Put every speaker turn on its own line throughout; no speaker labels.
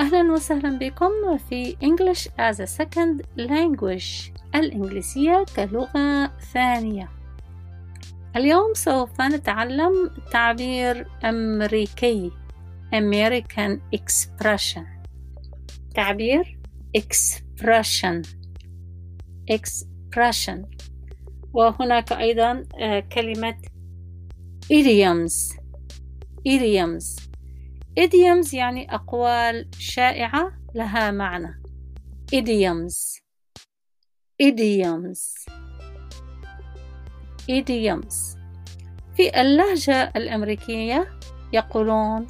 أهلا وسهلا بكم في English as a Second Language الإنجليزية كلغة ثانية. اليوم سوف نتعلم تعبير أمريكي American expression. تعبير expression. Expression. وهناك أيضا كلمة idioms. Idioms. Idioms يعني أقوال شائعة لها معنى. Idioms. Idioms. Idioms. في اللهجة الأمريكية يقولون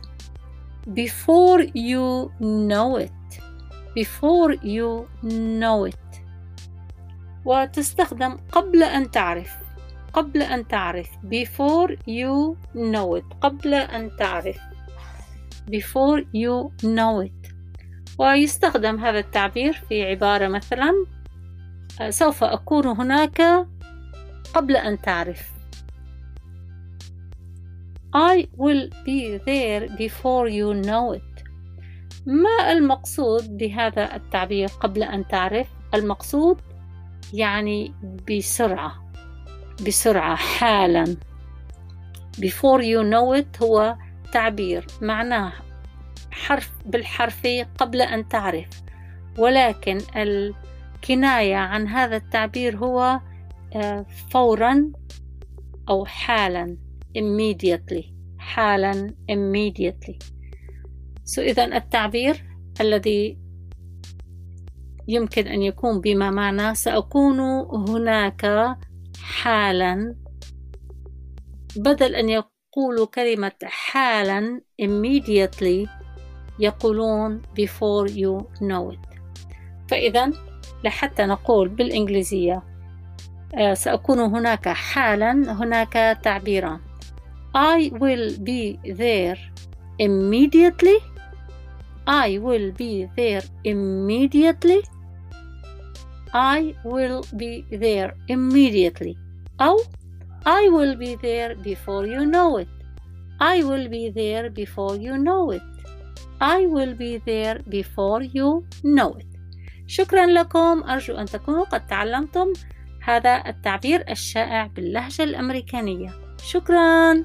before you know it. Before you know it. وتستخدم قبل أن تعرف. قبل أن تعرف. Before you know it. قبل أن تعرف. Before you know it. ويستخدم هذا التعبير في عبارة مثلا سوف أكون هناك قبل أن تعرف. I will be there before you know it. ما المقصود بهذا التعبير قبل أن تعرف؟ المقصود يعني بسرعة بسرعة حالا. Before you know it هو تعبير معناه حرف بالحرفي قبل أن تعرف ولكن الكناية عن هذا التعبير هو فورا أو حالا immediately حالا immediately. So إذا التعبير الذي يمكن أن يكون بما معنى سأكون هناك حالا بدل أن يقولوا كلمة حالا immediately يقولون before you know it فإذا لحتى نقول بالإنجليزية سأكون هناك حالا هناك تعبيران I will be there immediately I will be there immediately I will be there immediately أو I will be there before you know it I will be there before you know it I will be there before you know it شكرا لكم أرجو أن تكونوا قد تعلمتم هذا التعبير الشائع باللهجة الأمريكانية شكرا